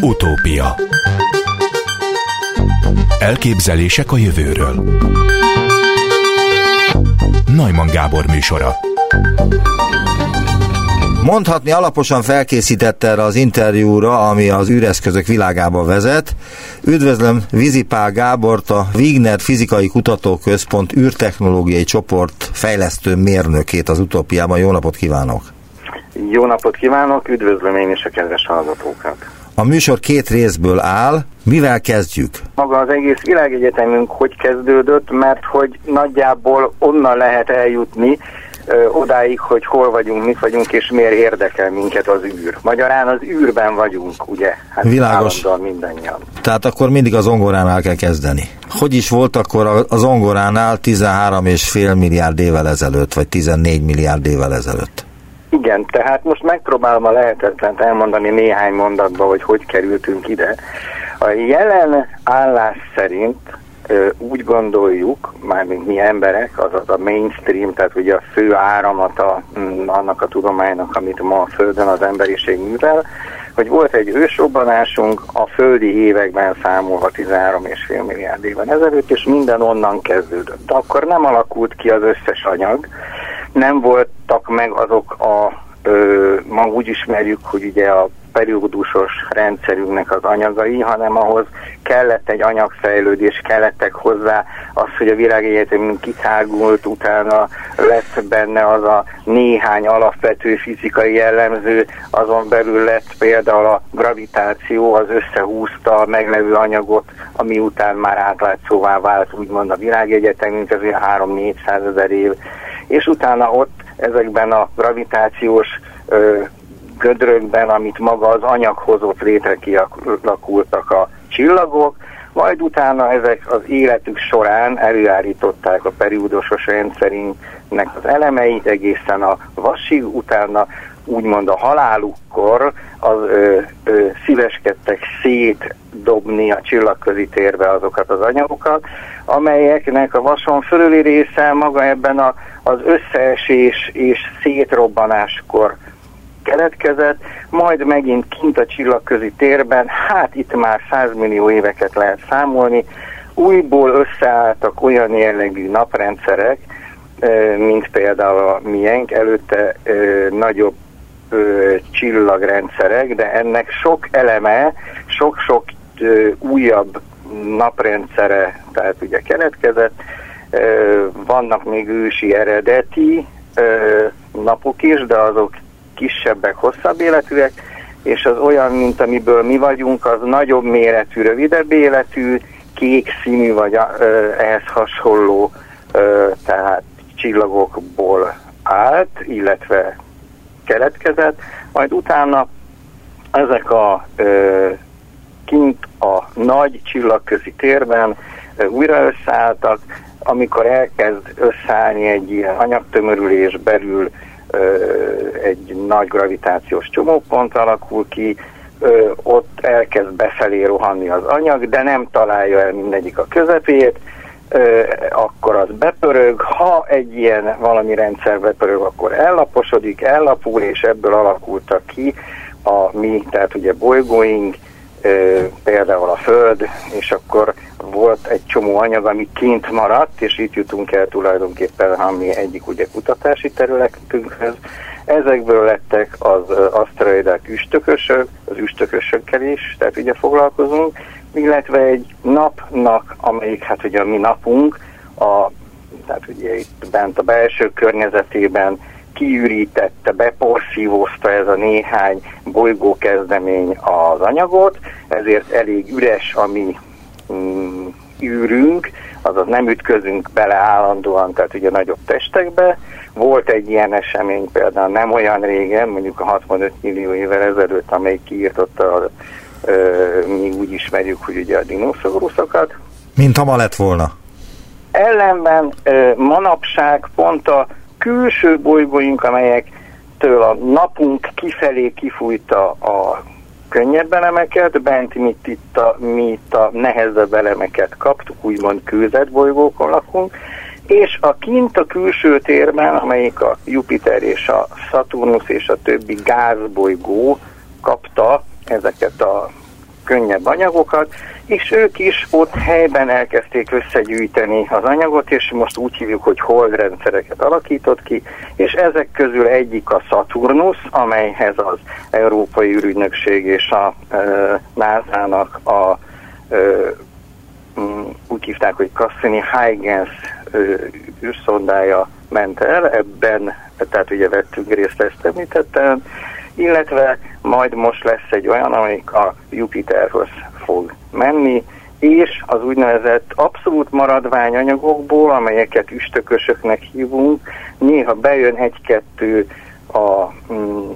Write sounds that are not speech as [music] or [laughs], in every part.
Utópia Elképzelések a jövőről Najman Gábor műsora Mondhatni alaposan felkészítette erre az interjúra, ami az űreszközök világába vezet. Üdvözlöm Vizipál Gábort, a Wigner Fizikai Kutatóközpont űrtechnológiai csoport fejlesztő mérnökét az utópiában. Jó napot kívánok! Jó napot kívánok, üdvözlöm én is a kedves hallgatókat! A műsor két részből áll, mivel kezdjük? Maga az egész világegyetemünk hogy kezdődött, mert hogy nagyjából onnan lehet eljutni, ö, odáig, hogy hol vagyunk, mit vagyunk, és miért érdekel minket az űr. Magyarán az űrben vagyunk, ugye? Hát Világos. mindannyian. Tehát akkor mindig az zongoránál kell kezdeni. Hogy is volt akkor a- a zongoránál 13,5 milliárd évvel ezelőtt, vagy 14 milliárd évvel ezelőtt? Igen, tehát most megpróbálom a lehetetlent elmondani néhány mondatban, hogy hogy kerültünk ide. A jelen állás szerint úgy gondoljuk, mármint mi emberek, azaz a mainstream, tehát ugye a fő áramata mm, annak a tudománynak, amit ma a Földön az emberiség művel, hogy volt egy ősrobbanásunk a földi években számolva 13,5 milliárd éven ezelőtt, és minden onnan kezdődött. Akkor nem alakult ki az összes anyag, nem voltak meg azok a, ö, ma úgy ismerjük, hogy ugye a periódusos rendszerünknek az anyagai, hanem ahhoz kellett egy anyagfejlődés, kellettek hozzá az, hogy a világegyetemünk kitágult, utána lett benne az a néhány alapvető fizikai jellemző, azon belül lett például a gravitáció, az összehúzta a meglevő anyagot, ami után már átlátszóvá vált, úgymond a világegyetemünk, ez olyan 3-400 ezer év, és utána ott ezekben a gravitációs ö, gödrökben, amit maga az anyag hozott létre, kialakultak a csillagok, majd utána ezek az életük során előállították a periódusos rendszerünknek az elemeit egészen a vasig, utána úgymond a halálukkor az ö, ö, szíveskedtek szétdobni a csillagközi térbe azokat az anyagokat, amelyeknek a vason fölüli része maga ebben a, az összeesés és szétrobbanáskor keletkezett, majd megint kint a csillagközi térben, hát itt már 100 millió éveket lehet számolni, újból összeálltak olyan jellegű naprendszerek, mint például a miénk, előtte nagyobb csillagrendszerek, de ennek sok eleme, sok-sok újabb naprendszere, tehát ugye keletkezett, vannak még ősi eredeti napok is, de azok kisebbek, hosszabb életűek, és az olyan, mint amiből mi vagyunk, az nagyobb méretű, rövidebb életű, kék színű, vagy ehhez hasonló, tehát csillagokból állt, illetve keletkezett, majd utána ezek a kint a nagy csillagközi térben újra összeálltak, amikor elkezd összeállni egy ilyen anyagtömörülés belül egy nagy gravitációs csomópont alakul ki, ö, ott elkezd befelé rohanni az anyag, de nem találja el mindegyik a közepét, ö, akkor az bepörög, ha egy ilyen valami rendszer bepörög, akkor ellaposodik, ellapul, és ebből alakultak ki a mi, tehát ugye bolygóink, például a Föld, és akkor volt egy csomó anyag, ami kint maradt, és itt jutunk el tulajdonképpen mi egyik ugye kutatási területünkhöz. Ezekből lettek az aszteroidák üstökösök, az üstökösökkel is, tehát ugye foglalkozunk, illetve egy napnak, amelyik hát ugye a mi napunk, a, tehát ugye itt bent a belső környezetében kiürítette, beporszívózta ez a néhány bolygókezdemény az anyagot, ezért elég üres a mi mm, űrünk, azaz nem ütközünk bele állandóan, tehát ugye nagyobb testekbe. Volt egy ilyen esemény például nem olyan régen, mondjuk a 65 millió évvel ezelőtt, amely kiírtotta, a, ö, mi úgy ismerjük, hogy ugye a dinoszauruszokat, Mint ha ma lett volna. ellenben ö, manapság pont a külső bolygóink, amelyektől a napunk kifelé kifújta a könnyebb elemeket, bent mi itt a, mi itt a nehezebb elemeket kaptuk, úgymond kőzetbolygókon lakunk, és a kint a külső térben, amelyik a Jupiter és a Saturnus és a többi gázbolygó kapta ezeket a könnyebb anyagokat, és ők is ott helyben elkezdték összegyűjteni az anyagot, és most úgy hívjuk, hogy holdrendszereket alakított ki, és ezek közül egyik a Saturnus, amelyhez az Európai űrügynökség és a e, NASA-nak a e, úgy hívták, hogy Cassini Huygens űrszondája ment el, ebben, tehát ugye vettünk részt, ezt említettem, illetve majd most lesz egy olyan, amelyik a Jupiterhoz fog menni, és az úgynevezett abszolút maradványanyagokból, amelyeket üstökösöknek hívunk, néha bejön egy-kettő a mm,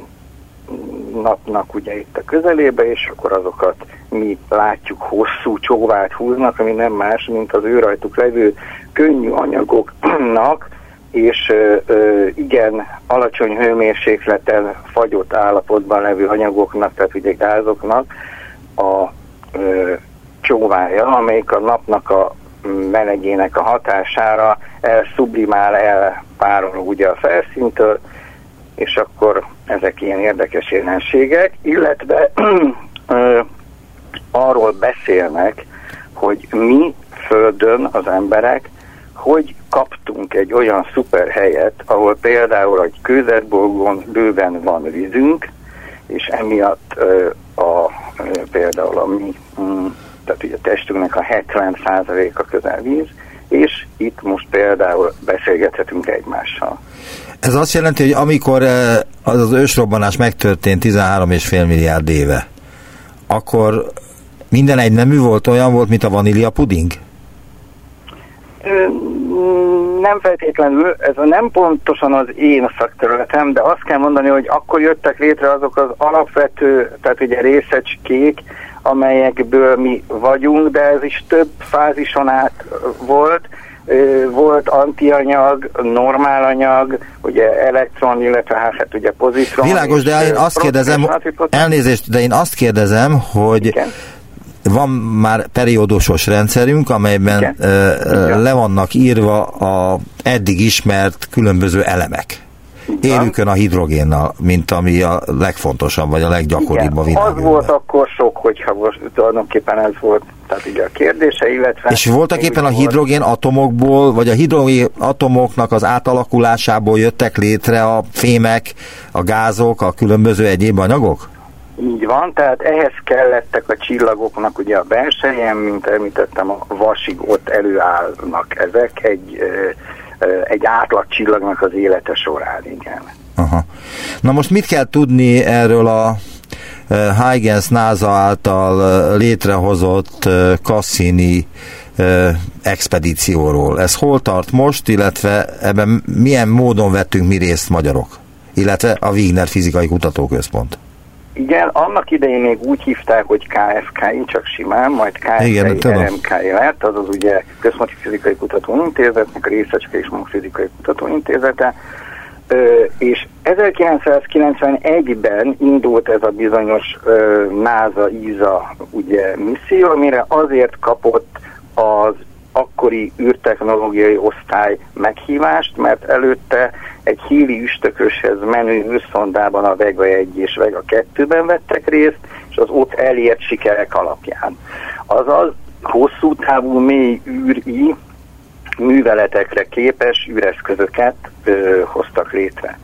napnak ugye itt a közelébe, és akkor azokat mi látjuk hosszú csóvát húznak, ami nem más, mint az ő rajtuk levő könnyű anyagoknak, és ö, igen alacsony hőmérsékleten fagyott állapotban levő anyagoknak, tehát ugye gázoknak a csóvája, amelyik a napnak a melegének a hatására elszublimál, elpárol ugye a felszíntől, és akkor ezek ilyen érdekes jelenségek, illetve arról beszélnek, hogy mi Földön az emberek hogy kaptunk egy olyan szuper helyet, ahol például egy kőzetbolgón bőven van vízünk, és emiatt ö, a, ö, például a mi, mm, tehát ugye a testünknek a 70%-a közel víz, és itt most például beszélgethetünk egymással. Ez azt jelenti, hogy amikor az az ősrobbanás megtörtént 13,5 milliárd éve, akkor minden egy nemű volt, olyan volt, mint a vanília puding? Nem feltétlenül, ez nem pontosan az én szakterületem, de azt kell mondani, hogy akkor jöttek létre azok az alapvető, tehát ugye részecskék, amelyekből mi vagyunk, de ez is több fázison át volt, volt antianyag, normálanyag, ugye elektron, illetve hát, hát ugye pozitron. Világos, de én azt kérdezem, elnézést, de én azt kérdezem, hogy Igen van már periódusos rendszerünk, amelyben Igen. le vannak írva a eddig ismert különböző elemek. Élükön a hidrogénnal, mint ami a legfontosabb, vagy a leggyakoribb Igen, a világon. Az volt akkor sok, hogyha most tulajdonképpen ez volt tehát ugye a kérdése, illetve... És voltak éppen a hidrogén atomokból, vagy a hidrogén atomoknak az átalakulásából jöttek létre a fémek, a gázok, a különböző egyéb anyagok? Így van, tehát ehhez kellettek a csillagoknak ugye a belsejen, mint említettem, a vasig ott előállnak ezek egy, egy átlag csillagnak az élete során, igen. Aha. Na most mit kell tudni erről a Huygens NASA által létrehozott Cassini expedícióról. Ez hol tart most, illetve ebben milyen módon vettünk mi részt magyarok? Illetve a Wigner Fizikai Kutatóközpont. Igen, annak idején még úgy hívták, hogy KFKI, csak simán, majd KFKI RMKI lett, azaz ugye Központi Fizikai Kutatóintézetnek a Részecske és Fizikai Kutatóintézete, és 1991-ben indult ez a bizonyos NASA-ISA ugye, misszió, amire azért kapott az akkori űrtechnológiai osztály meghívást, mert előtte egy híli üstököshez menő űrszondában a Vega 1 és Vega 2-ben vettek részt, és az ott elért sikerek alapján. Azaz hosszú távú mély űri műveletekre képes űreszközöket ö, hoztak létre.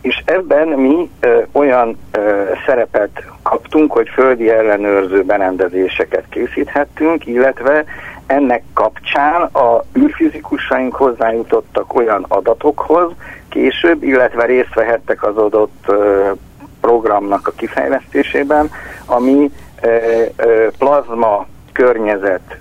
És ebben mi ö, olyan ö, szerepet kaptunk, hogy földi ellenőrző berendezéseket készíthettünk, illetve ennek kapcsán a űrfizikusaink hozzájutottak olyan adatokhoz később, illetve részt vehettek az adott programnak a kifejlesztésében, ami plazma környezet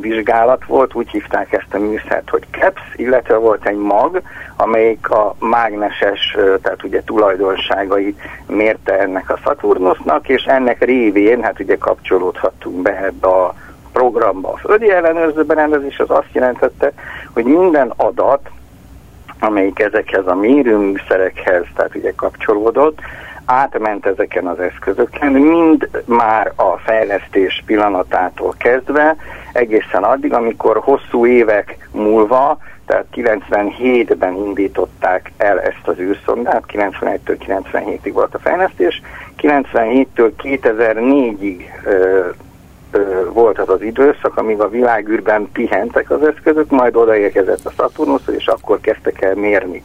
vizsgálat volt, úgy hívták ezt a műszert, hogy KEPS, illetve volt egy mag, amelyik a mágneses, tehát ugye tulajdonságai mérte ennek a Saturnusnak, és ennek révén, hát ugye kapcsolódhattunk be ebbe a programba. A földi ellenőrző berendezés az azt jelentette, hogy minden adat, amelyik ezekhez a mérőműszerekhez, tehát ugye kapcsolódott, átment ezeken az eszközöken, mind már a fejlesztés pillanatától kezdve, egészen addig, amikor hosszú évek múlva, tehát 97-ben indították el ezt az űrszondát, 91-től 97-ig volt a fejlesztés, 97-től 2004-ig volt az az időszak, amíg a világűrben pihentek az eszközök, majd odaérkezett a Saturnus, és akkor kezdtek el mérni.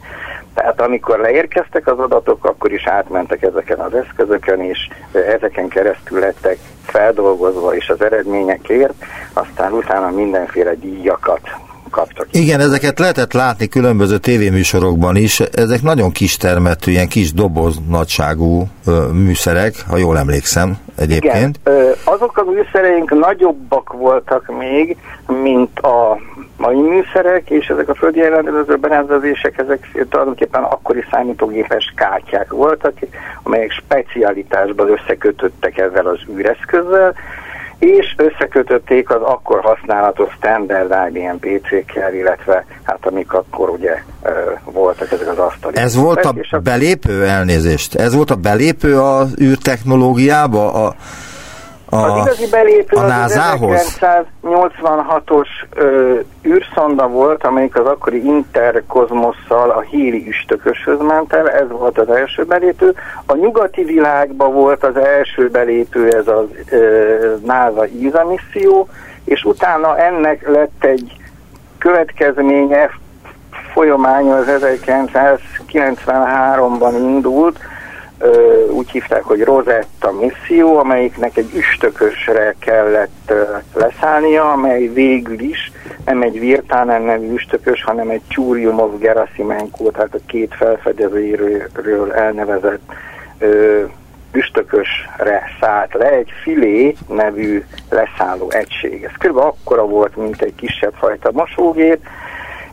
Tehát amikor leérkeztek az adatok, akkor is átmentek ezeken az eszközökön, és ezeken keresztül lettek feldolgozva is az eredményekért, aztán utána mindenféle díjakat kaptak. Igen, ezeket lehetett látni különböző tévéműsorokban is. Ezek nagyon kis termetű, ilyen kis doboz nagyságú ö, műszerek, ha jól emlékszem egyébként. Igen, ö, azok a műszereink nagyobbak voltak még, mint a mai műszerek, és ezek a földi ellenőrző berendezések, ezek tulajdonképpen akkori számítógépes kártyák voltak, amelyek specialitásban összekötöttek ezzel az űreszközzel, és összekötötték az akkor használatos standard IBM PC-kkel, illetve hát amik akkor ugye voltak ezek az asztali. Ez volt a, a belépő elnézést? Ez volt a belépő az űrtechnológiába? A a, az igazi belépő a az 1986-os űrszonda volt, amelyik az akkori Interkozmosszal a Héli üstököshöz ment el, ez volt az első belépő. A nyugati világban volt az első belépő, ez ö, NASA ISA misszió, és utána ennek lett egy következménye, folyamánya az 1993-ban indult, úgy hívták, hogy Rosetta misszió, amelyiknek egy üstökösre kellett leszállnia, amely végül is nem egy Virtanen nevű üstökös, hanem egy Csúriumov Gerasimenko, tehát a két felfedezőjéről elnevezett üstökösre szállt le egy filé nevű leszálló egység. Ez kb. akkora volt, mint egy kisebb fajta mosógép,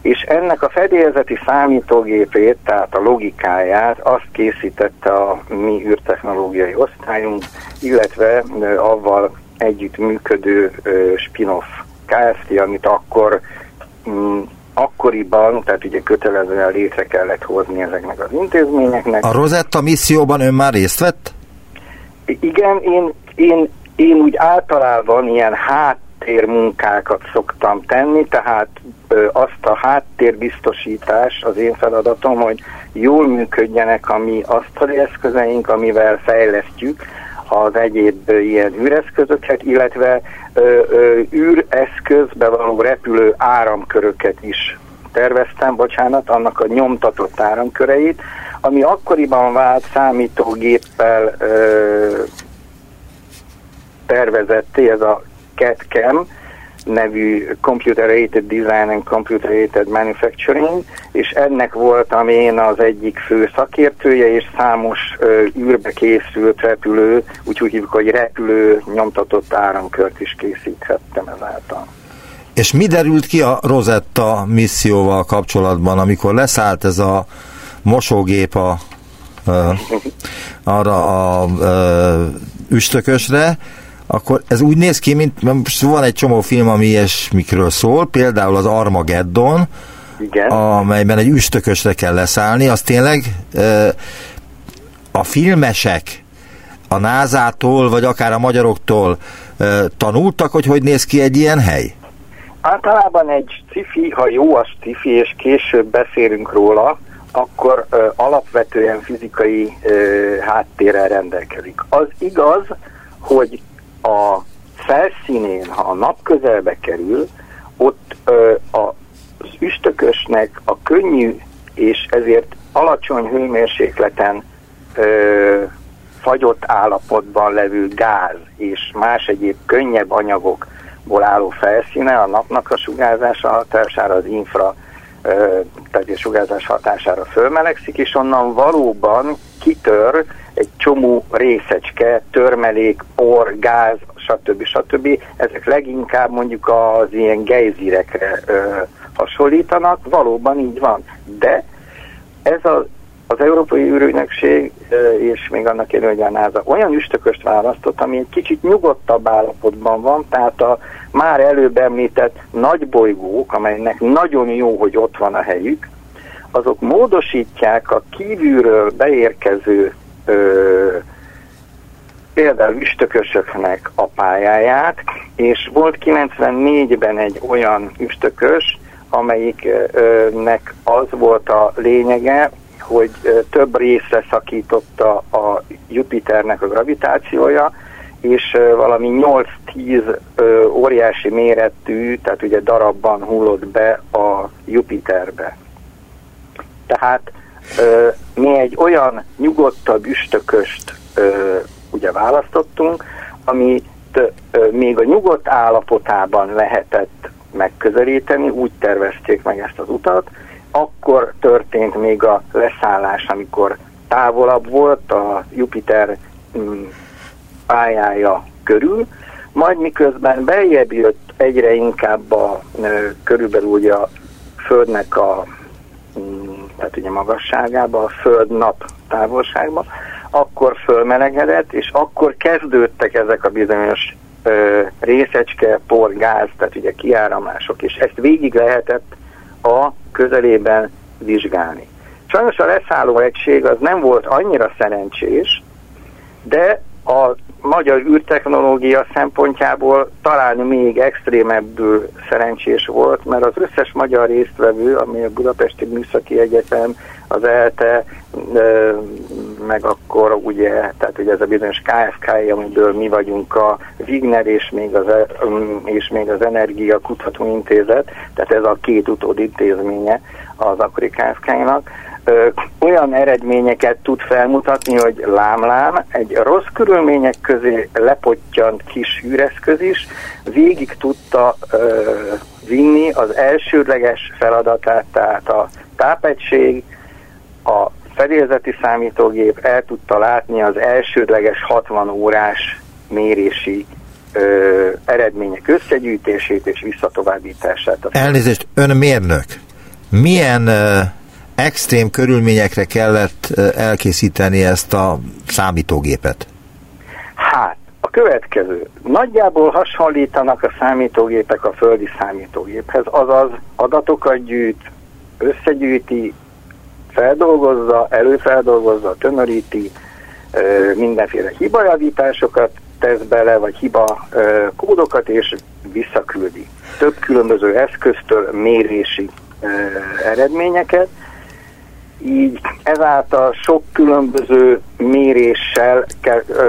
és ennek a fedélzeti számítógépét, tehát a logikáját azt készítette a mi űrtechnológiai osztályunk, illetve avval együtt működő spin-off Kft., amit akkor mm, akkoriban, tehát ugye kötelezően létre kellett hozni ezeknek az intézményeknek. A Rosetta misszióban ön már részt vett? Igen, én, én, én úgy általában ilyen hát háttérmunkákat szoktam tenni, tehát azt a háttérbiztosítás az én feladatom, hogy jól működjenek a mi asztali eszközeink, amivel fejlesztjük az egyéb ilyen űreszközöket, illetve ö, ö, űreszközbe való repülő áramköröket is terveztem, bocsánat, annak a nyomtatott áramköreit, ami akkoriban vált számítógéppel ö, tervezetté, ez a CAD-CAM nevű Computer Aided Design and Computer Aided Manufacturing, és ennek voltam én az egyik fő szakértője, és számos ö, űrbe készült repülő, úgy hívjuk, hogy repülő nyomtatott áramkört is készíthettem ezáltal. És mi derült ki a Rosetta misszióval kapcsolatban, amikor leszállt ez a mosógép a, a, arra a, a üstökösre, akkor ez úgy néz ki, mint most van egy csomó film, ami ilyesmikről szól, például az Armageddon, Igen. amelyben egy üstökösre kell leszállni, az tényleg a filmesek a názától, vagy akár a magyaroktól tanultak, hogy hogy néz ki egy ilyen hely? Általában egy cifi, ha jó a cifi, és később beszélünk róla, akkor ö, alapvetően fizikai ö, háttérrel rendelkezik. Az igaz, hogy a felszínén, ha a nap közelbe kerül, ott ö, az üstökösnek a könnyű és ezért alacsony hőmérsékleten ö, fagyott állapotban levő gáz és más egyéb könnyebb anyagokból álló felszíne a napnak a sugárzása hatására, az infra tehát a sugárzás hatására fölmelegszik, és onnan valóban kitör egy csomó részecske, törmelék, por, gáz, stb. stb. Ezek leginkább mondjuk az ilyen gejzirekre ö, hasonlítanak, valóban így van. De ez a, az Európai űrügynökség és még annak ellenére, hogy a NASA olyan üstököst választott, ami egy kicsit nyugodtabb állapotban van, tehát a már előbb említett nagy bolygók, amelynek nagyon jó, hogy ott van a helyük, azok módosítják a kívülről beérkező ö, például üstökösöknek a pályáját, és volt 94-ben egy olyan üstökös, amelyiknek az volt a lényege, hogy több részre szakította a Jupiternek a gravitációja, és valami 8-10 óriási méretű, tehát ugye darabban hullott be a Jupiterbe. Tehát mi egy olyan nyugodtabb üstököst ugye választottunk, amit még a nyugodt állapotában lehetett megközelíteni, úgy tervezték meg ezt az utat, akkor történt még a leszállás, amikor távolabb volt a Jupiter mm, pályája körül, majd miközben beljebb jött egyre inkább a, körülbelül ugye a Földnek a mm, tehát ugye magasságába, a Föld-nap távolságba, akkor fölmelegedett, és akkor kezdődtek ezek a bizonyos ö, részecske, por, gáz, tehát ugye kiáramlások, és ezt végig lehetett a közelében vizsgálni. Sajnos a leszálló egység az nem volt annyira szerencsés, de a magyar űrtechnológia szempontjából talán még extrémebbül szerencsés volt, mert az összes magyar résztvevő, ami a Budapesti Műszaki Egyetem, az ELTE, meg akkor ugye, tehát ugye ez a bizonyos KFK, amiből mi vagyunk a Wigner és még az, és még az Energia Kutató Intézet, tehát ez a két utód intézménye az akkori KFK-nak, olyan eredményeket tud felmutatni, hogy lámlám egy rossz körülmények közé lepottyant kis űreszköz is végig tudta ö, vinni az elsődleges feladatát, tehát a tápegység, a fedélzeti számítógép el tudta látni az elsődleges 60 órás mérési ö, eredmények összegyűjtését és visszatovábbítását. Elnézést, ön mérnök. Milyen ö, extrém körülményekre kellett elkészíteni ezt a számítógépet? Hát, a következő. Nagyjából hasonlítanak a számítógépek a földi számítógéphez, azaz adatokat gyűjt, összegyűjti, feldolgozza, előfeldolgozza, tömöríti, mindenféle hibajavításokat tesz bele, vagy hiba kódokat, és visszaküldi. Több különböző eszköztől mérési eredményeket, így ezáltal sok különböző méréssel,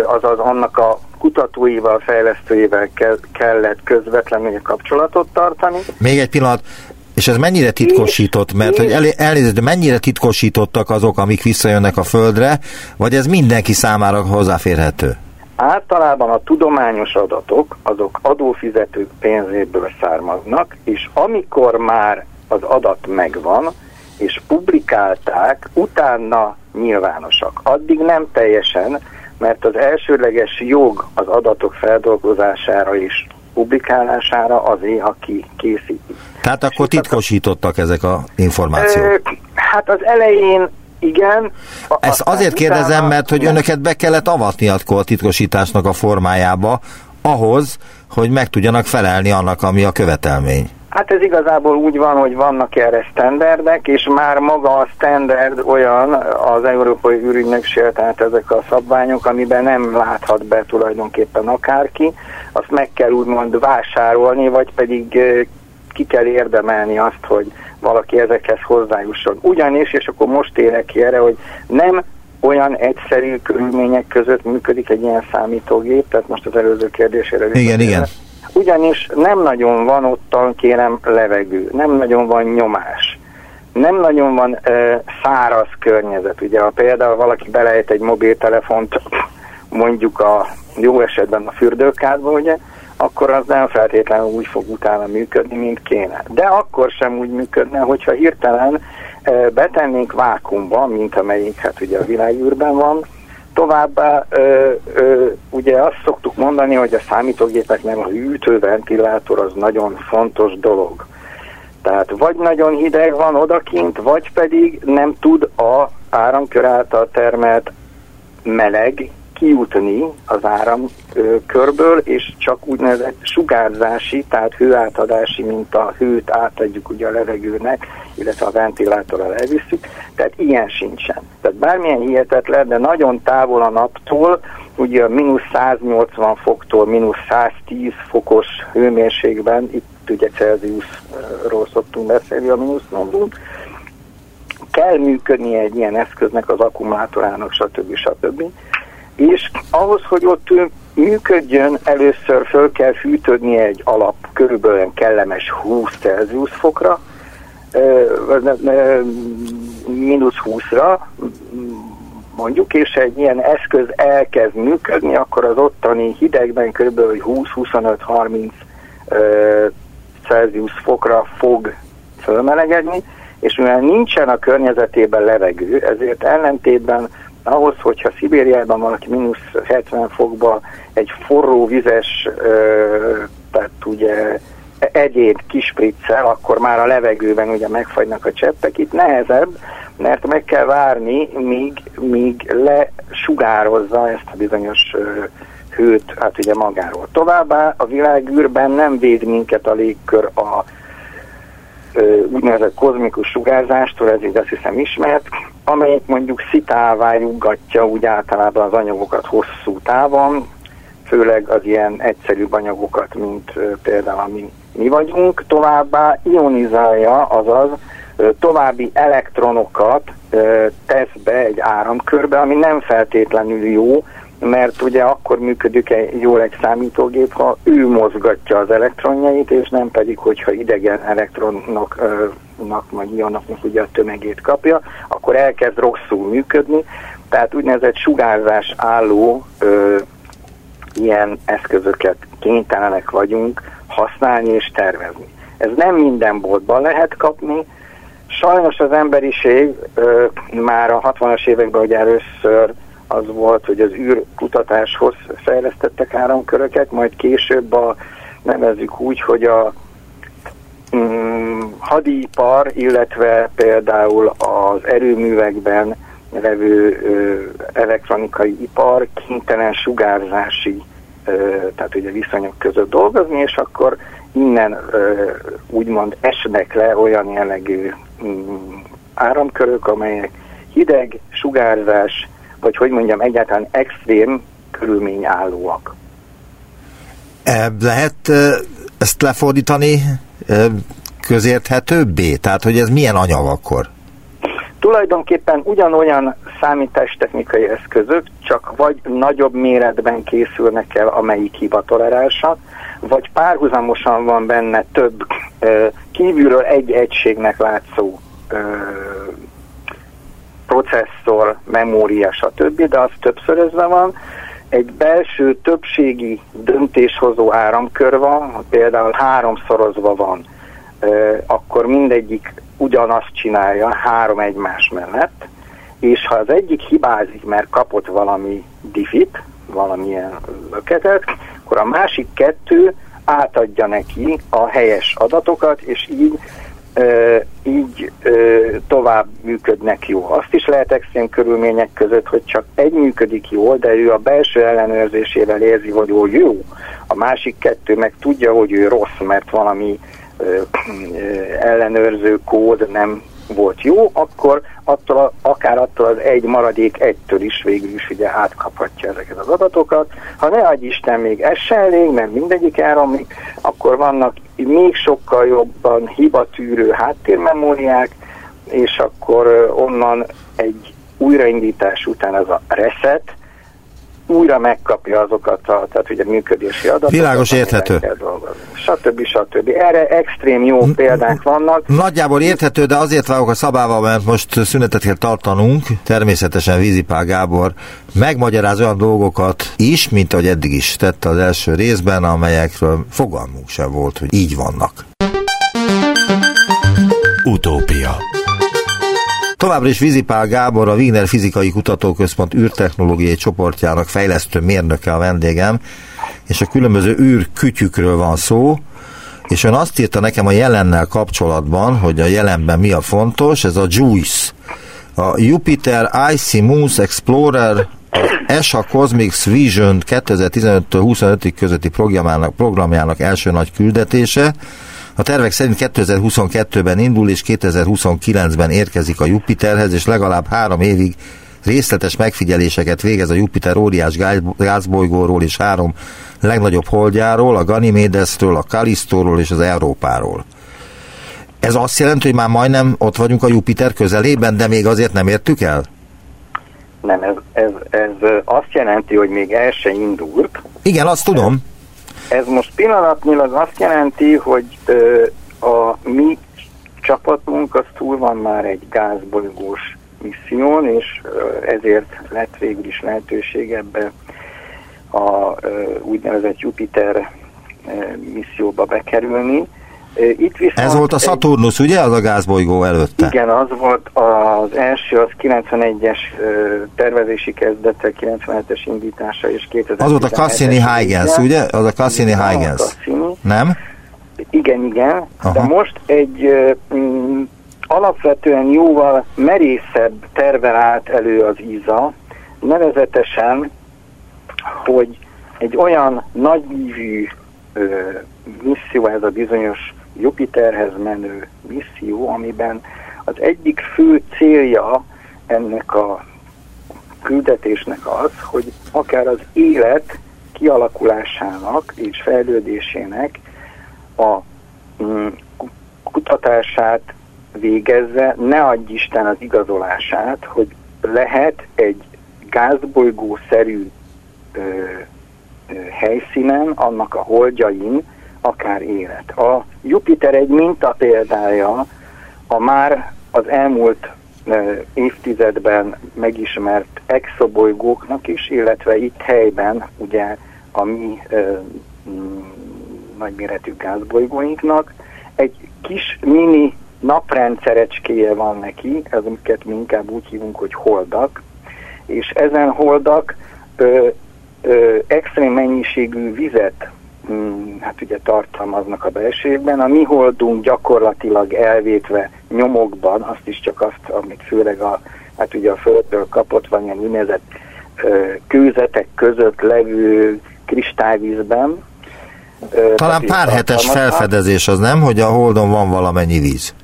azaz annak a kutatóival, fejlesztőivel kellett közvetlenül kapcsolatot tartani. Még egy pillanat, és ez mennyire titkosított, mert hogy el, elnézést, mennyire titkosítottak azok, amik visszajönnek a Földre, vagy ez mindenki számára hozzáférhető? Általában a tudományos adatok, azok adófizetők pénzéből származnak, és amikor már az adat megvan, és publikálták, utána nyilvánosak. Addig nem teljesen, mert az elsőleges jog az adatok feldolgozására és publikálására azért, aki készíti. Tehát akkor titkosítottak ezek a információk? Hát az elején igen. Ezt azért kérdezem, mert hogy önöket be kellett avatni a titkosításnak a formájába, ahhoz, hogy meg tudjanak felelni annak, ami a követelmény. Hát ez igazából úgy van, hogy vannak erre standardek, és már maga a standard olyan az Európai űrügynökség, tehát ezek a szabványok, amiben nem láthat be tulajdonképpen akárki, azt meg kell úgymond vásárolni, vagy pedig ki kell érdemelni azt, hogy valaki ezekhez hozzájusson. Ugyanis, és akkor most érek ki erre, hogy nem olyan egyszerű körülmények között működik egy ilyen számítógép, tehát most az előző kérdésére. Igen, igen ugyanis nem nagyon van ottan, kérem, levegő, nem nagyon van nyomás, nem nagyon van e, száraz környezet. Ugye, ha például valaki belejt egy mobiltelefont mondjuk a jó esetben a fürdőkádba, ugye, akkor az nem feltétlenül úgy fog utána működni, mint kéne. De akkor sem úgy működne, hogyha hirtelen betennénk vákumba, mint amelyik hát ugye a világűrben van, Továbbá ö, ö, ugye azt szoktuk mondani, hogy a számítógépeknek a hűtőventilátor az nagyon fontos dolog. Tehát vagy nagyon hideg van odakint, vagy pedig nem tud a áramkör által termelt meleg kijutni az áramkörből, és csak úgynevezett sugárzási, tehát hőátadási, mint a hőt átadjuk ugye a levegőnek, illetve a ventilátorral elviszük, tehát ilyen sincsen. Tehát bármilyen hihetetlen, de nagyon távol a naptól, ugye a mínusz 180 foktól mínusz 110 fokos hőmérsékben, itt ugye Celsiusról szoktunk beszélni a mínusz kell működnie egy ilyen eszköznek, az akkumulátorának, stb. stb. És ahhoz, hogy ott működjön, először föl kell fűtődni egy alap, körülbelül kellemes 20 Celsius fokra, mínusz 20-ra, mondjuk, és egy ilyen eszköz elkezd működni, akkor az ottani hidegben kb. 20-25-30 Celsius fokra fog fölmelegedni, és mivel nincsen a környezetében levegő, ezért ellentétben ahhoz, hogyha Szibériában valaki mínusz 70 fokba egy forró vizes, tehát ugye egyéb kispriccel, akkor már a levegőben ugye megfagynak a cseppek. Itt nehezebb, mert meg kell várni, míg, míg lesugározza ezt a bizonyos hőt, hát ugye magáról. Továbbá a világűrben nem véd minket a légkör a úgynevezett kozmikus sugárzástól, ez így azt hiszem ismert, amelyik mondjuk szitává nyugatja úgy általában az anyagokat hosszú távon, főleg az ilyen egyszerűbb anyagokat, mint például ami mi vagyunk, továbbá ionizálja, azaz további elektronokat tesz be egy áramkörbe, ami nem feltétlenül jó, mert ugye akkor működik egy, jól egy számítógép, ha ő mozgatja az elektronjait, és nem pedig, hogyha idegen elektronnak, vagy ionoknak ugye a tömegét kapja, akkor elkezd rosszul működni, tehát úgynevezett sugárzás álló ilyen eszközöket kénytelenek vagyunk használni és tervezni. Ez nem minden boltban lehet kapni, sajnos az emberiség ö, már a 60-as években ugye először az volt, hogy az űrkutatáshoz fejlesztettek áramköröket, majd később a, nevezzük úgy, hogy a mm, hadipar, illetve például az erőművekben levő elektronikai ipar kénytelen sugárzási tehát ugye viszonyok között dolgozni, és akkor innen úgymond esnek le olyan jellegű mm, áramkörök, amelyek hideg, sugárzás, vagy hogy mondjam, egyáltalán extrém körülményállóak. Lehet ezt lefordítani közérthetőbbé? Tehát, hogy ez milyen anyag akkor? Tulajdonképpen ugyanolyan számítástechnikai eszközök, csak vagy nagyobb méretben készülnek el, amelyik hibatolerálsak, vagy párhuzamosan van benne több kívülről egy egységnek látszó processzor, memória, stb., de az többszörözve van. Egy belső többségi döntéshozó áramkör van, például háromszorozva van, akkor mindegyik ugyanazt csinálja három egymás mellett, és ha az egyik hibázik, mert kapott valami diffit, valamilyen löketet, akkor a másik kettő átadja neki a helyes adatokat, és így így tovább működnek jó. Azt is lehet extrém körülmények között, hogy csak egy működik jól, de ő a belső ellenőrzésével érzi, hogy ő jó. A másik kettő meg tudja, hogy ő rossz, mert valami ellenőrző kód nem volt jó, akkor attól, akár attól az egy maradék egytől is végül is ugye átkaphatja ezeket az adatokat. Ha ne adj Isten, még ez se elég, mert mindegyik elromlik, akkor vannak még sokkal jobban hibatűrő háttérmemóriák, és akkor onnan egy újraindítás után ez a reset, újra megkapja azokat a tehát ugye működési adatokat. Világos érthető. Stb. stb. Erre extrém jó példák vannak. Nagyjából érthető, de azért vágok a szabával, mert most szünetet kell tartanunk. Természetesen Vízipál Gábor megmagyaráz olyan dolgokat is, mint ahogy eddig is tette az első részben, amelyekről fogalmunk sem volt, hogy így vannak. Utópia Továbbra is Vizipál Gábor, a Wiener Fizikai Kutatóközpont űrtechnológiai csoportjának fejlesztő mérnöke a vendégem, és a különböző űrkütyükről van szó, és ön azt írta nekem a jelennel kapcsolatban, hogy a jelenben mi a fontos, ez a JUICE, a Jupiter Icy Moons Explorer ESA Cosmic Vision 2015-25 közötti programjának, programjának első nagy küldetése. A tervek szerint 2022-ben indul, és 2029-ben érkezik a Jupiterhez, és legalább három évig részletes megfigyeléseket végez a Jupiter óriás gázbolygóról és három legnagyobb holdjáról, a Ganymedesről, a Kalisztóról és az Európáról. Ez azt jelenti, hogy már majdnem ott vagyunk a Jupiter közelében, de még azért nem értük el? Nem, ez, ez, ez azt jelenti, hogy még el se indult. Igen, azt tudom. Ez, most pillanatnyilag azt jelenti, hogy ö, a mi csapatunk az túl van már egy gázbolygós misszión, és ezért lett végül is lehetőség ebbe a úgynevezett Jupiter misszióba bekerülni. Itt viszont Ez volt a Saturnus, egy, ugye, az a gázbolygó előtte? Igen, az volt az első, az 91-es tervezési kezdete, 97-es indítása és 2000 Az volt a Cassini-Huygens, ugye? Az a Cassini-Huygens. Nem? Igen, igen. Aha. De most egy mm, alapvetően jóval merészebb tervel állt elő az IZA, nevezetesen, hogy egy olyan nagyívű misszió, ez a bizonyos Jupiterhez menő misszió, amiben az egyik fő célja ennek a küldetésnek az, hogy akár az élet kialakulásának és fejlődésének a mm, kutatását végezze, ne adj Isten az igazolását, hogy lehet egy gázbolygó-szerű ö, ö, helyszínen, annak a holdjain, akár élet. A Jupiter egy minta példája a már az elmúlt évtizedben megismert exobolygóknak is, illetve itt helyben ugye a mi ö, nagyméretű gázbolygóinknak egy kis mini naprendszerecskéje van neki, amiket mi inkább úgy hívunk, hogy holdak, és ezen holdak ö, ö, extrém mennyiségű vizet mm, hát ugye tartalmaznak a belsőjükben. A mi holdunk gyakorlatilag elvétve nyomokban, azt is csak azt, amit főleg a, hát ugye a Földről kapott, van ilyen úgynevezett kőzetek között levő kristályvízben. Talán pár hetes felfedezés az nem, hogy a Holdon van valamennyi víz?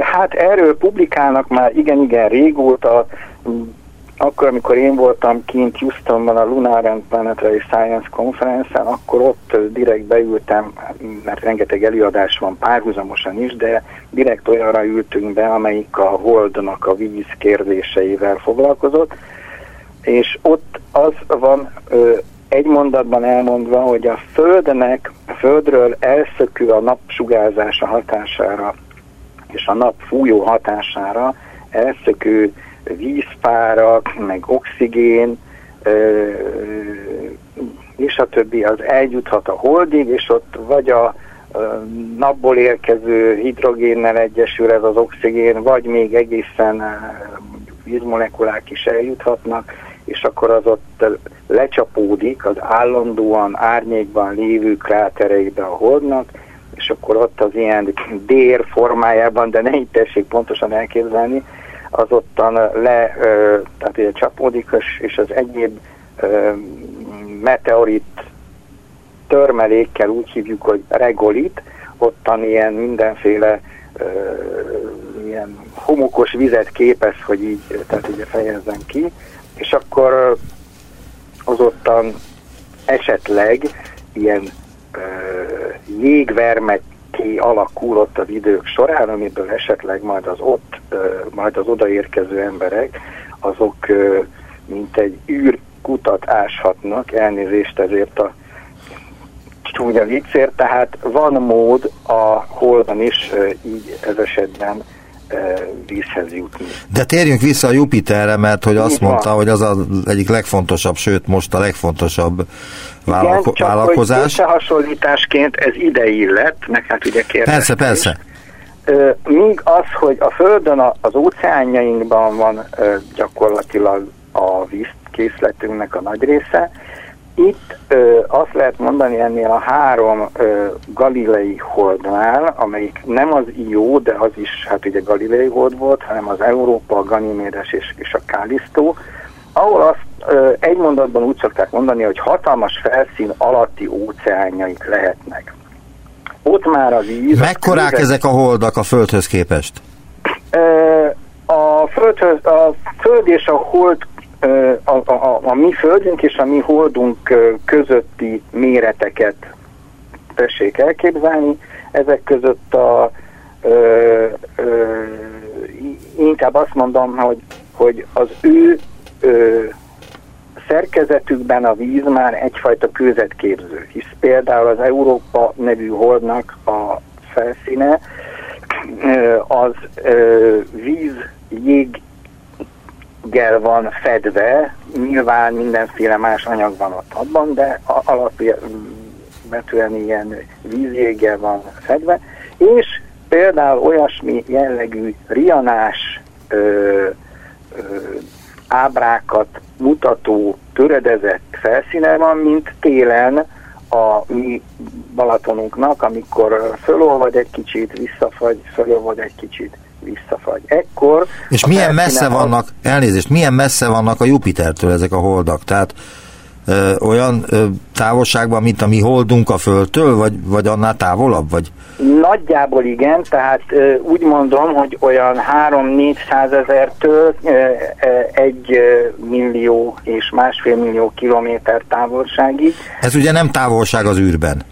Hát erről publikálnak már igen-igen régóta, akkor, amikor én voltam kint Houstonban a Lunar and Planetary Science Conference-en, akkor ott direkt beültem, mert rengeteg előadás van párhuzamosan is, de direkt olyanra ültünk be, amelyik a Holdnak a víz kérdéseivel foglalkozott, és ott az van egy mondatban elmondva, hogy a Földnek, a Földről elszökül a napsugárzása hatására és a nap fújó hatására elszökő vízpárak, meg oxigén, és a többi az eljuthat a holdig, és ott vagy a napból érkező hidrogénnel egyesül ez az oxigén, vagy még egészen vízmolekulák is eljuthatnak, és akkor az ott lecsapódik az állandóan árnyékban lévő krátereibe a holdnak, és akkor ott az ilyen dér formájában, de ne így tessék pontosan elképzelni, az ottan le, tehát ugye csapódik, és az egyéb meteorit törmelékkel úgy hívjuk, hogy regolit, ottan ilyen mindenféle ilyen homokos vizet képez, hogy így, tehát ugye fejezzem ki, és akkor az ottan esetleg ilyen ki alakul ott az idők során, amiből esetleg majd az ott, majd az odaérkező emberek, azok mint egy űrkutat áshatnak, elnézést ezért a csúnya viccért, tehát van mód a Holdon is így ez esetben vízhez jutni. De térjünk vissza a Jupiterre, mert hogy azt Így mondta, van. hogy az az egyik legfontosabb, sőt most a legfontosabb vállalko- Igen, csak vállalkozás. Összehasonlításként ez ide illett, meg hát ugye Persze, persze. Míg az, hogy a Földön az óceánjainkban van gyakorlatilag a vízkészletünknek a nagy része, itt ö, azt lehet mondani ennél a három ö, galilei holdnál, amelyik nem az Io, de az is, hát ugye galilei hold volt, hanem az Európa, a Ganymédes és, és a Kálisztó, ahol azt ö, egy mondatban úgy szokták mondani, hogy hatalmas felszín alatti óceánjaik lehetnek. Ott már a víz... Mekkorák közel- ezek a holdak a Földhöz képest? Ö, a, földhöz, a Föld és a Hold, a, a, a, mi Földünk és a mi Holdunk közötti méreteket tessék elképzelni. Ezek között a, ö, ö, inkább azt mondom, hogy, hogy az ő ö, szerkezetükben a víz már egyfajta kőzetképző, hisz például az Európa nevű holdnak a felszíne az víz jéggel van fedve, nyilván mindenféle más anyag van ott abban, de alapvetően ilyen vízjéggel van fedve, és például olyasmi jellegű rianás ö, ö, ábrákat mutató töredezett felszíne van, mint télen a mi Balatonunknak, amikor fölolvad egy kicsit, visszafagy, fölolvad egy kicsit, visszafagy. Ekkor És milyen messze az- vannak, elnézést, milyen messze vannak a Jupitertől ezek a holdak? Tehát ö, olyan ö, távolságban, mint a mi holdunk a Földtől, vagy, vagy annál távolabb? Vagy? Nagyjából igen, tehát ö, úgy mondom, hogy olyan 3-400 ezertől egy millió és másfél millió kilométer távolságig. Ez ugye nem távolság az űrben.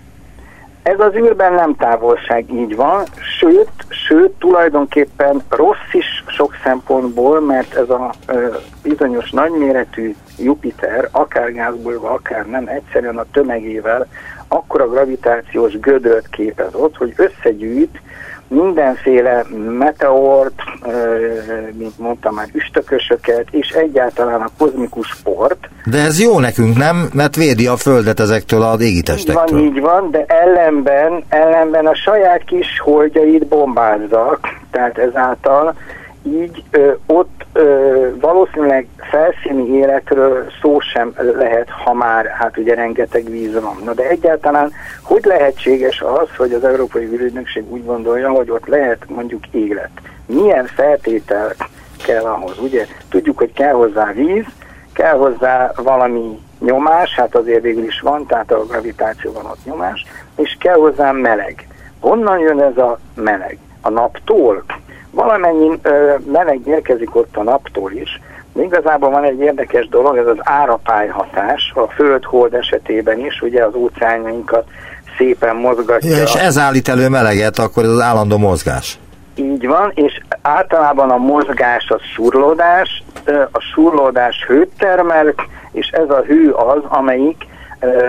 Ez az űrben nem távolság, így van, sőt, sőt, tulajdonképpen rossz is sok szempontból, mert ez a ö, bizonyos nagyméretű Jupiter, akár gázból, akár nem, egyszerűen a tömegével akkora gravitációs gödört képez ott, hogy összegyűjt mindenféle meteort, mint mondtam már, üstökösöket, és egyáltalán a kozmikus sport, De ez jó nekünk, nem? Mert védi a Földet ezektől az így van, égitestektől. így van, de ellenben, ellenben a saját kis holdjait bombázza, tehát ezáltal így ö, ott ö, valószínűleg felszíni életről szó sem lehet, ha már hát ugye rengeteg víz van. Na de egyáltalán hogy lehetséges az, hogy az Európai Vírügynökség úgy gondolja, hogy ott lehet mondjuk élet? Milyen feltétel kell ahhoz? Ugye tudjuk, hogy kell hozzá víz, kell hozzá valami nyomás, hát azért végül is van, tehát a gravitáció van ott nyomás, és kell hozzá meleg. Honnan jön ez a meleg? A naptól? Valamennyi meleg érkezik ott a naptól is, de igazából van egy érdekes dolog, ez az árapály hatás, a föld-hold esetében is, ugye az óceánjainkat szépen mozgatja. Ja, és ez állít elő meleget, akkor ez az állandó mozgás. Így van, és általában a mozgás az surlódás, a surlódás hőt termel, és ez a hő az, amelyik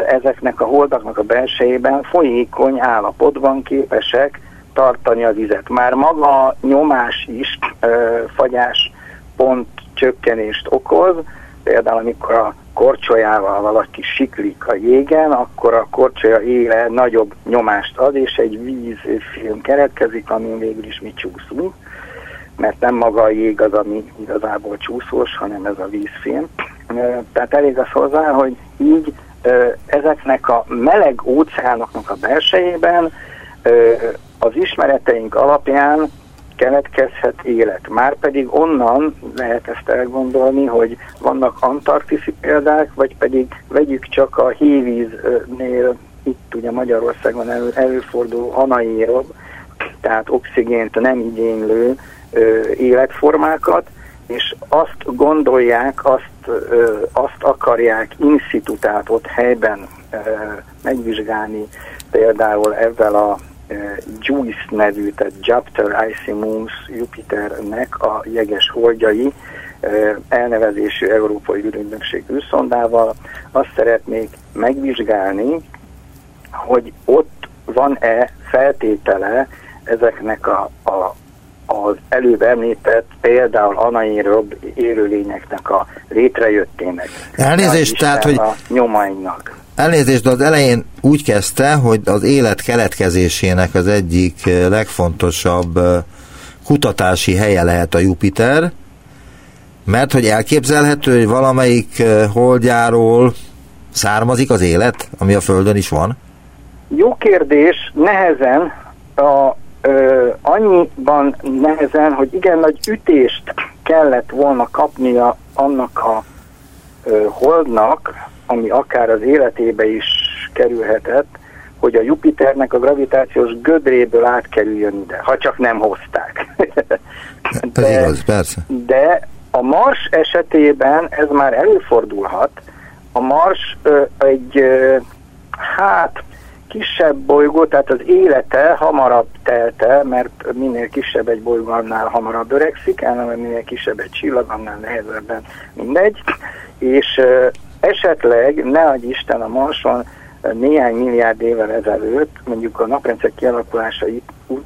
ezeknek a holdaknak a belsejében folyékony állapotban képesek tartani a vizet. Már maga a nyomás is ö, fagyás pont csökkenést okoz, például amikor a korcsolyával valaki siklik a jégen, akkor a korcsolya éle nagyobb nyomást ad, és egy vízfilm keretkezik, amin végül is mi csúszunk, mert nem maga a jég az, ami igazából csúszós, hanem ez a vízfilm. Tehát elég az hozzá, hogy így ezeknek a meleg óceánoknak a belsejében az ismereteink alapján keletkezhet élet. Márpedig onnan lehet ezt elgondolni, hogy vannak antarktiszi példák, vagy pedig vegyük csak a hévíznél, itt ugye Magyarországon elő, előforduló anaérob, tehát oxigént nem igénylő ö, életformákat, és azt gondolják, azt, ö, azt akarják in situ, tehát ott helyben ö, megvizsgálni például ezzel a JUICE nevű, tehát Jupiter Icy Jupiternek a jeges holdjai elnevezésű Európai űrügynökség űrszondával. Azt szeretnék megvizsgálni, hogy ott van-e feltétele ezeknek a, a, az előbb említett például anaérob élőlényeknek a létrejöttének. Elnézést, tehát, hogy a nyomainak. Elnézést, de az elején úgy kezdte, hogy az élet keletkezésének az egyik legfontosabb kutatási helye lehet a Jupiter, mert hogy elképzelhető, hogy valamelyik holdjáról származik az élet, ami a Földön is van? Jó kérdés, nehezen, a, ö, annyiban nehezen, hogy igen nagy ütést kellett volna kapnia annak a Holdnak, ami akár az életébe is kerülhetett, hogy a Jupiternek a gravitációs gödréből átkerüljön ide, ha csak nem hozták. de, [laughs] Ez igaz, persze. De a Mars esetében ez már előfordulhat. A Mars ö, egy, ö, hát kisebb bolygó, tehát az élete hamarabb telte, mert minél kisebb egy bolygó, annál hamarabb öregszik, mert minél kisebb egy csillag, annál nehezebben mindegy, és esetleg, ne adj Isten a Marson, néhány milliárd évvel ezelőtt, mondjuk a naprendszer kialakulása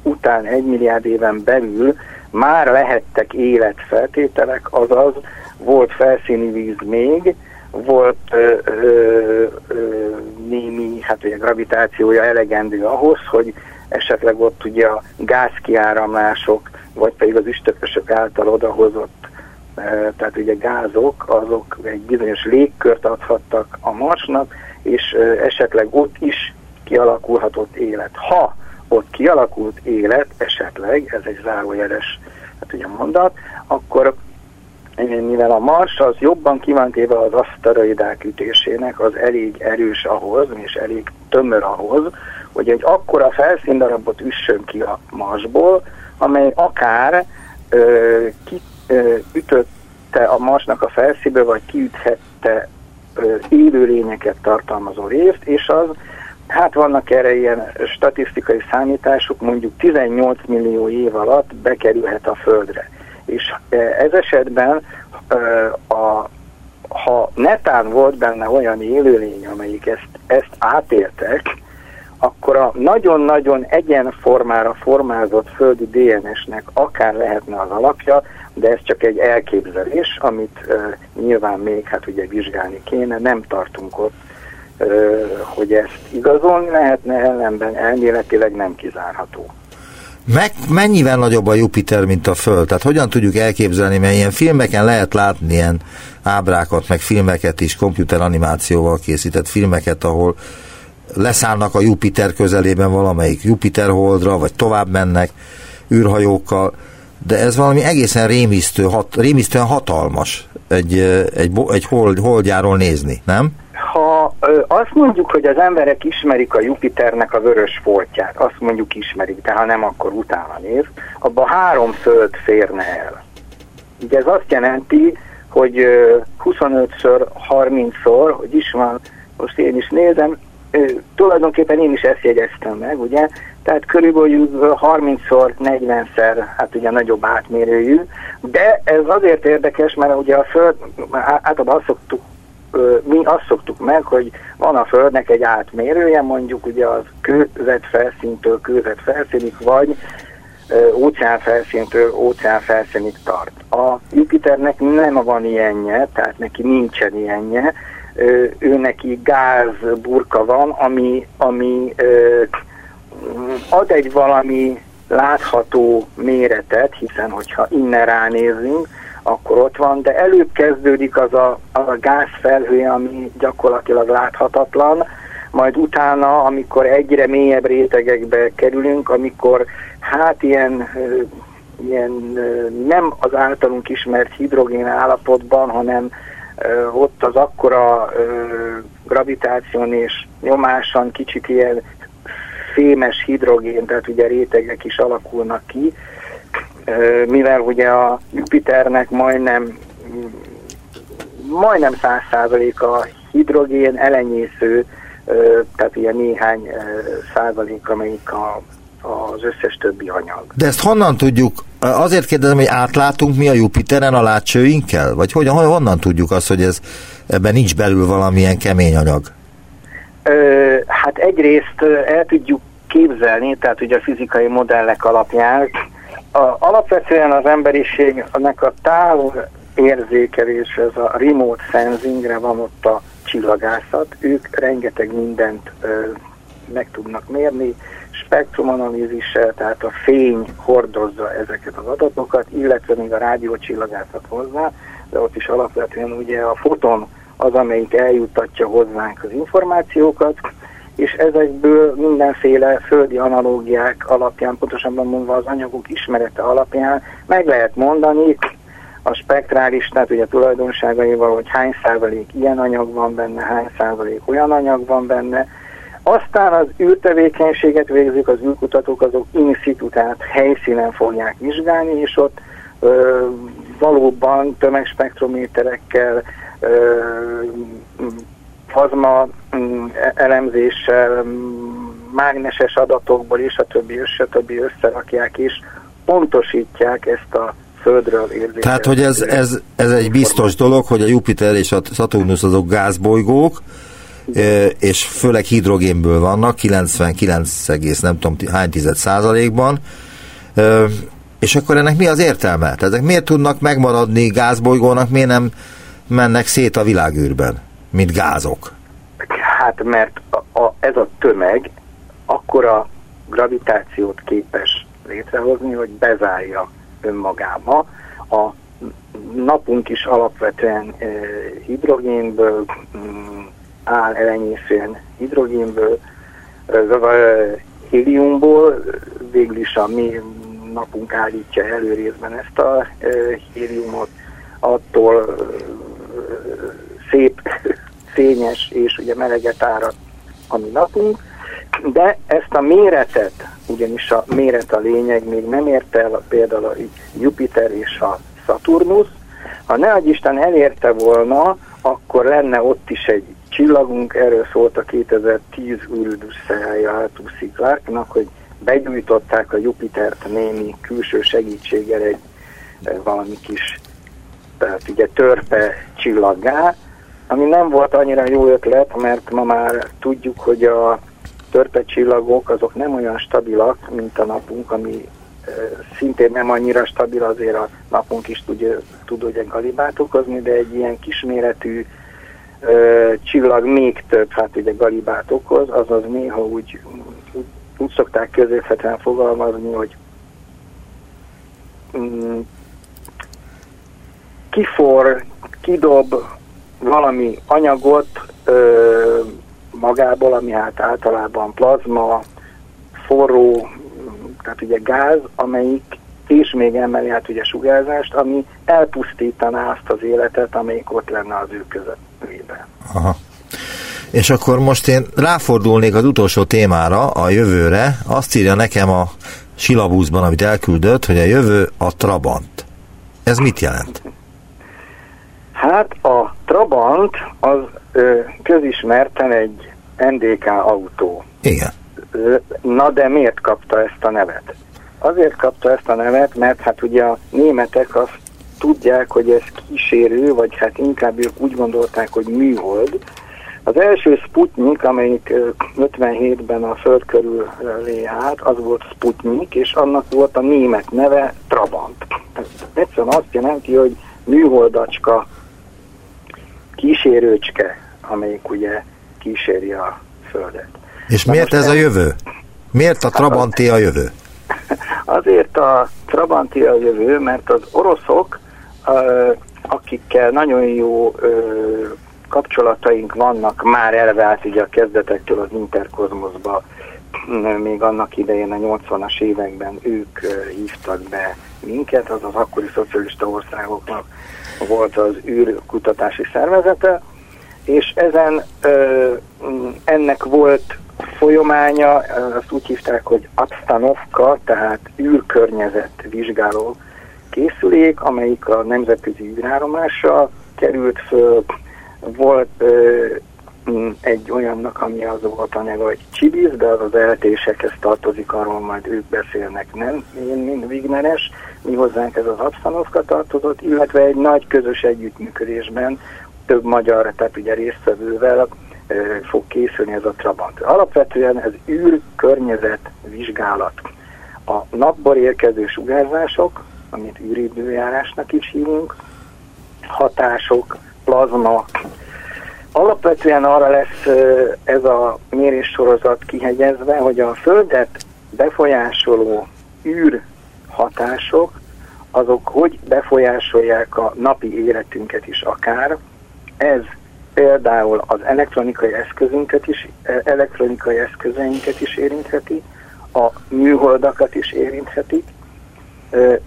után egy milliárd éven belül már lehettek életfeltételek, azaz volt felszíni víz még, volt ö, ö, ö, némi, hát ugye gravitációja elegendő ahhoz, hogy esetleg ott ugye a gázkiáramlások, vagy pedig az üstökösök által odahozott, tehát ugye gázok, azok egy bizonyos légkört adhattak a Marsnak, és esetleg ott is kialakulhatott élet. Ha ott kialakult élet, esetleg, ez egy zárójeles hát ugye mondat, akkor mivel a Mars az jobban kivantéve az aszteroidák ütésének, az elég erős ahhoz, és elég tömör ahhoz, hogy egy akkora felszíndarabot üssön ki a Marsból, amely akár ö, ki, ö, ütötte a Marsnak a felszínből, vagy kiüthette élőlényeket tartalmazó részt, és az, hát vannak erre ilyen statisztikai számítások, mondjuk 18 millió év alatt bekerülhet a Földre. És ez esetben a, ha netán volt benne olyan élőlény, amelyik ezt, ezt átéltek, akkor a nagyon-nagyon egyenformára formázott földi DNS-nek akár lehetne az alapja, de ez csak egy elképzelés, amit uh, nyilván még hát ugye vizsgálni kéne, nem tartunk ott, uh, hogy ezt igazolni lehetne, ellenben elméletileg nem kizárható. Meg, mennyivel nagyobb a Jupiter, mint a Föld? Tehát hogyan tudjuk elképzelni, mert ilyen filmeken lehet látni ilyen ábrákat, meg filmeket is, animációval készített filmeket, ahol leszállnak a Jupiter közelében valamelyik Jupiter holdra, vagy tovább mennek űrhajókkal de ez valami egészen rémisztő, hat, rémisztően hatalmas egy, egy, egy hold, holdjáról nézni, nem? Ö, azt mondjuk, hogy az emberek ismerik a Jupiternek a vörös foltját, azt mondjuk ismerik, de ha nem, akkor utána néz, abban három föld férne el. Ugye ez azt jelenti, hogy 25-ször, 30-szor, hogy is van, most én is nézem, tulajdonképpen én is ezt jegyeztem meg, ugye, tehát körülbelül 30-szor, 40-szer, hát ugye nagyobb átmérőjű, de ez azért érdekes, mert ugye a Föld, általában azt szoktuk, mi azt szoktuk meg, hogy van a Földnek egy átmérője, mondjuk ugye az kőzet felszíntől kőzet felszínig, vagy óceán felszíntől óceán felszínig tart. A Jupiternek nem van ilyenje, tehát neki nincsen ilyenje, ő neki gázburka van, ami, ami ad egy valami látható méretet, hiszen hogyha innen ránézünk, akkor ott van, de előbb kezdődik az a, az a gázfelhő, ami gyakorlatilag láthatatlan, majd utána, amikor egyre mélyebb rétegekbe kerülünk, amikor hát ilyen, ilyen nem az általunk ismert hidrogén állapotban, hanem ott az akkora gravitáción és nyomáson kicsit ilyen fémes hidrogén, tehát ugye rétegek is alakulnak ki, mivel ugye a Jupiternek majdnem majdnem száz százalék a hidrogén elenyésző, tehát ilyen néhány százalék, amelyik a, az összes többi anyag. De ezt honnan tudjuk? Azért kérdezem, hogy átlátunk mi a Jupiteren a látcsőinkkel? Vagy hogyan, honnan tudjuk azt, hogy ez, ebben nincs belül valamilyen kemény anyag? Ö, hát egyrészt el tudjuk képzelni, tehát ugye a fizikai modellek alapján. A, alapvetően az emberiségnek a távol érzékelés, ez a remote sensingre van ott a csillagászat. Ők rengeteg mindent ö, meg tudnak mérni, spektrumanalízissel, tehát a fény hordozza ezeket az adatokat, illetve még a rádiócsillagászat hozzá, de ott is alapvetően ugye a foton az, amelyik eljuttatja hozzánk az információkat, és ezekből mindenféle földi analógiák alapján, pontosabban mondva az anyagok ismerete alapján meg lehet mondani, a spektrális, tehát ugye tulajdonságaival, hogy hány százalék ilyen anyag van benne, hány százalék olyan anyag van benne. Aztán az űrtevékenységet végzik, az űrkutatók azok in situ, tehát helyszínen fogják vizsgálni, és ott ö, valóban tömegspektrométerekkel, plazma mm, elemzéssel, mm, mágneses adatokból és a többi, és a többi összerakják és pontosítják ezt a Földről érzékelhető. Tehát, hogy ez, ez, ez egy biztos dolog, hogy a Jupiter és a Saturnus azok gázbolygók, és főleg hidrogénből vannak, 99, nem tudom hány tized százalékban, és akkor ennek mi az értelme? Tehát ezek miért tudnak megmaradni gázbolygónak, miért nem mennek szét a világűrben, mint gázok? Hát mert a, a, ez a tömeg akkora gravitációt képes létrehozni, hogy bezárja önmagába. A napunk is alapvetően e, hidrogénből mm, áll elenyészően hidrogénből, héliumból, végül is a mi napunk állítja elő részben ezt a héliumot, attól szép, fényes és ugye meleget árad a mi napunk, de ezt a méretet, ugyanis a méret a lényeg, még nem érte el a, például a Jupiter és a Saturnus. Ha ne Isten elérte volna, akkor lenne ott is egy csillagunk, erről szólt a 2010 Uridus Arthur Clarknak, hogy begyújtották a Jupitert némi külső segítséggel egy eh, valami kis tehát ugye törpe csillaggá, ami nem volt annyira jó ötlet, mert ma már tudjuk, hogy a csillagok azok nem olyan stabilak, mint a napunk, ami szintén nem annyira stabil, azért a napunk is tudja, tud ugye galibát okozni, de egy ilyen kisméretű ö, csillag még több, hát ugye galibát okoz, azaz néha úgy, úgy, úgy szokták közérthetően fogalmazni, hogy mm, kifor, kidob valami anyagot, ö, magából, ami hát általában plazma, forró, tehát ugye gáz, amelyik és még emeli hát ugye sugárzást, ami elpusztítaná azt az életet, amelyik ott lenne az ő közöttében. Aha. És akkor most én ráfordulnék az utolsó témára, a jövőre. Azt írja nekem a silabuszban, amit elküldött, hogy a jövő a Trabant. Ez mit jelent? Hát a Trabant az ö, közismerten egy NDK autó. Igen. Na de miért kapta ezt a nevet? Azért kapta ezt a nevet, mert hát ugye a németek azt tudják, hogy ez kísérő, vagy hát inkább ők úgy gondolták, hogy műhold. Az első Sputnik, amelyik 57-ben a föld körül lé át, az volt Sputnik, és annak volt a német neve Trabant. Ez egyszerűen azt jelenti, hogy műholdacska, kísérőcske, amelyik ugye kíséri a Földet. És Na miért ez a jövő? Miért a Trabanti a jövő? [laughs] Azért a Trabanti a jövő, mert az oroszok, akikkel nagyon jó kapcsolataink vannak, már elve át ugye a kezdetektől az Interkozmoszba, még annak idején a 80-as években ők hívtak be minket, az az akkori szocialista országoknak volt az űrkutatási szervezete, és ezen ennek volt folyamánya, azt úgy hívták, hogy Abstanovka, tehát űrkörnyezet vizsgáló készülék, amelyik a nemzetközi űrállomásra került föl. Volt egy olyannak, ami az volt anyaga, hogy Csibiz, de az az eltésekhez tartozik, arról majd ők beszélnek, nem én, mint Wigneres, mi hozzánk ez az Abstanovka tartozott, illetve egy nagy közös együttműködésben több magyar, tehát ugye résztvevővel fog készülni ez a Trabant. Alapvetően ez űr környezet vizsgálat. A napból érkező sugárzások, amit űridőjárásnak is hívunk, hatások, plazma, alapvetően arra lesz ez a méréssorozat kihegyezve, hogy a Földet befolyásoló űr hatások, azok hogy befolyásolják a napi életünket is akár, ez például az elektronikai eszközünket is, elektronikai eszközeinket is érintheti, a műholdakat is érinthetik,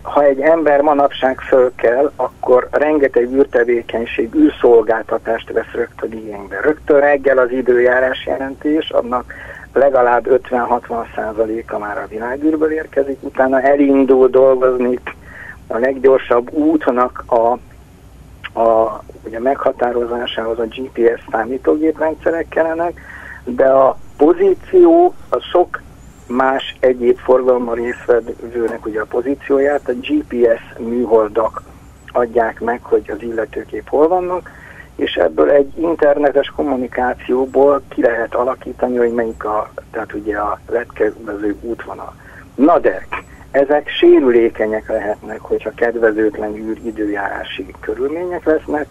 ha egy ember manapság föl kell, akkor rengeteg űrtevékenység, űrszolgáltatást vesz rögtön igénybe. Rögtön reggel az időjárás jelentés, annak legalább 50-60 százaléka már a világűrből érkezik, utána elindul dolgozni a leggyorsabb útnak a, a ugye meghatározásához a GPS számítógéprendszerek kellenek, de a pozíció a sok más egyéb forgalommal részvevőnek ugye a pozícióját, a GPS műholdak adják meg, hogy az illetőkép hol vannak, és ebből egy internetes kommunikációból ki lehet alakítani, hogy melyik a, tehát ugye a letkező útvonal. Na de, ezek sérülékenyek lehetnek, hogyha kedvezőtlen űr időjárási körülmények lesznek,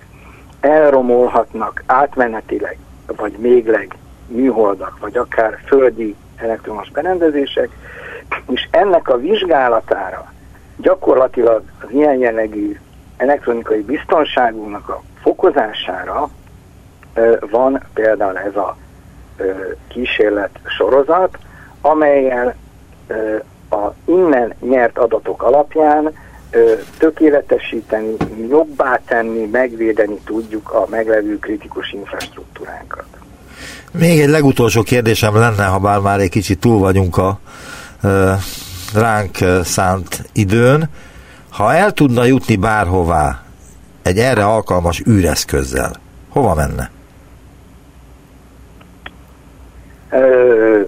elromolhatnak átmenetileg, vagy mégleg műholdak, vagy akár földi elektromos berendezések, és ennek a vizsgálatára gyakorlatilag az ilyen jellegű elektronikai biztonságunknak a fokozására van például ez a kísérlet sorozat, amelyel a innen nyert adatok alapján tökéletesíteni, jobbá tenni, megvédeni tudjuk a meglevő kritikus infrastruktúránkat. Még egy legutolsó kérdésem lenne, ha bár már egy kicsit túl vagyunk a ránk szánt időn. Ha el tudna jutni bárhová egy erre alkalmas űreszközzel, hova menne?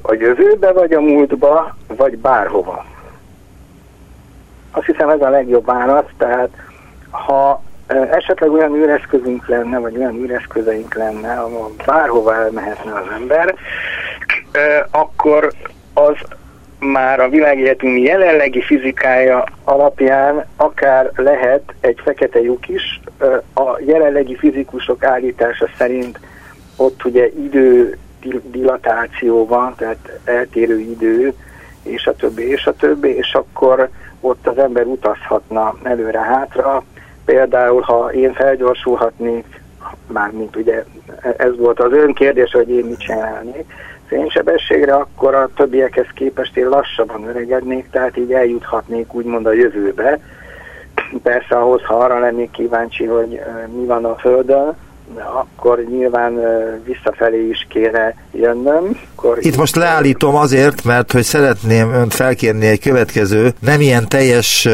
A jövőbe, vagy a múltba, vagy bárhova. Azt hiszem ez a legjobb válasz, tehát ha esetleg olyan űreszközünk lenne, vagy olyan űreszközeink lenne, ahol bárhova elmehetne az ember, akkor az már a világegyetem jelenlegi fizikája alapján akár lehet egy fekete lyuk is. A jelenlegi fizikusok állítása szerint ott ugye idő dilatáció van, tehát eltérő idő, és a többi, és a többi, és akkor ott az ember utazhatna előre-hátra. Például, ha én felgyorsulhatnék, mármint ugye ez volt az ön kérdés, hogy én mit csinálnék, fénysebességre, akkor a többiekhez képest én lassabban öregednék, tehát így eljuthatnék úgymond a jövőbe. Persze ahhoz, ha arra lennék kíváncsi, hogy mi van a Földön, akkor nyilván visszafelé is kéne jönnöm. Akkor Itt most leállítom azért, mert hogy szeretném önt felkérni egy következő, nem ilyen teljes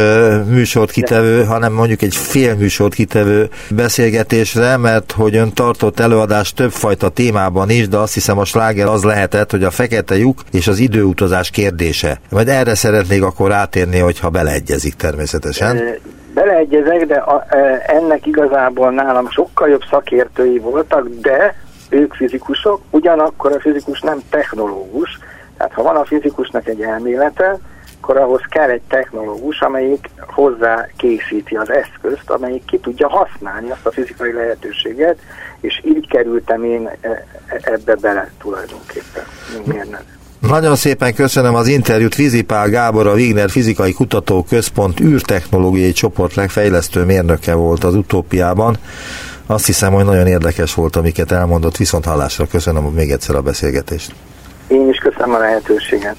műsort kitevő, De. hanem mondjuk egy fél műsort kitevő beszélgetésre, mert hogy ön tartott előadást többfajta témában is, de azt hiszem a sláger az lehetett, hogy a fekete lyuk és az időutazás kérdése. Majd erre szeretnék akkor átérni, hogyha beleegyezik természetesen. E beleegyezek, de a, e, ennek igazából nálam sokkal jobb szakértői voltak, de ők fizikusok, ugyanakkor a fizikus nem technológus, tehát ha van a fizikusnak egy elmélete, akkor ahhoz kell egy technológus, amelyik hozzá készíti az eszközt, amelyik ki tudja használni azt a fizikai lehetőséget, és így kerültem én e, e, ebbe bele tulajdonképpen, mint mérnök. Nagyon szépen köszönöm az interjút Vizipál Gábor, a Wigner Fizikai Kutatóközpont űrtechnológiai csoport legfejlesztő mérnöke volt az utópiában. Azt hiszem, hogy nagyon érdekes volt, amiket elmondott, viszont hallásra köszönöm még egyszer a beszélgetést. Én is köszönöm a lehetőséget.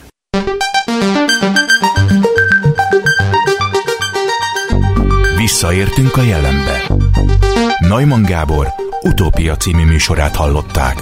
Visszaértünk a jelenbe. Neumann Gábor utópia című műsorát hallották.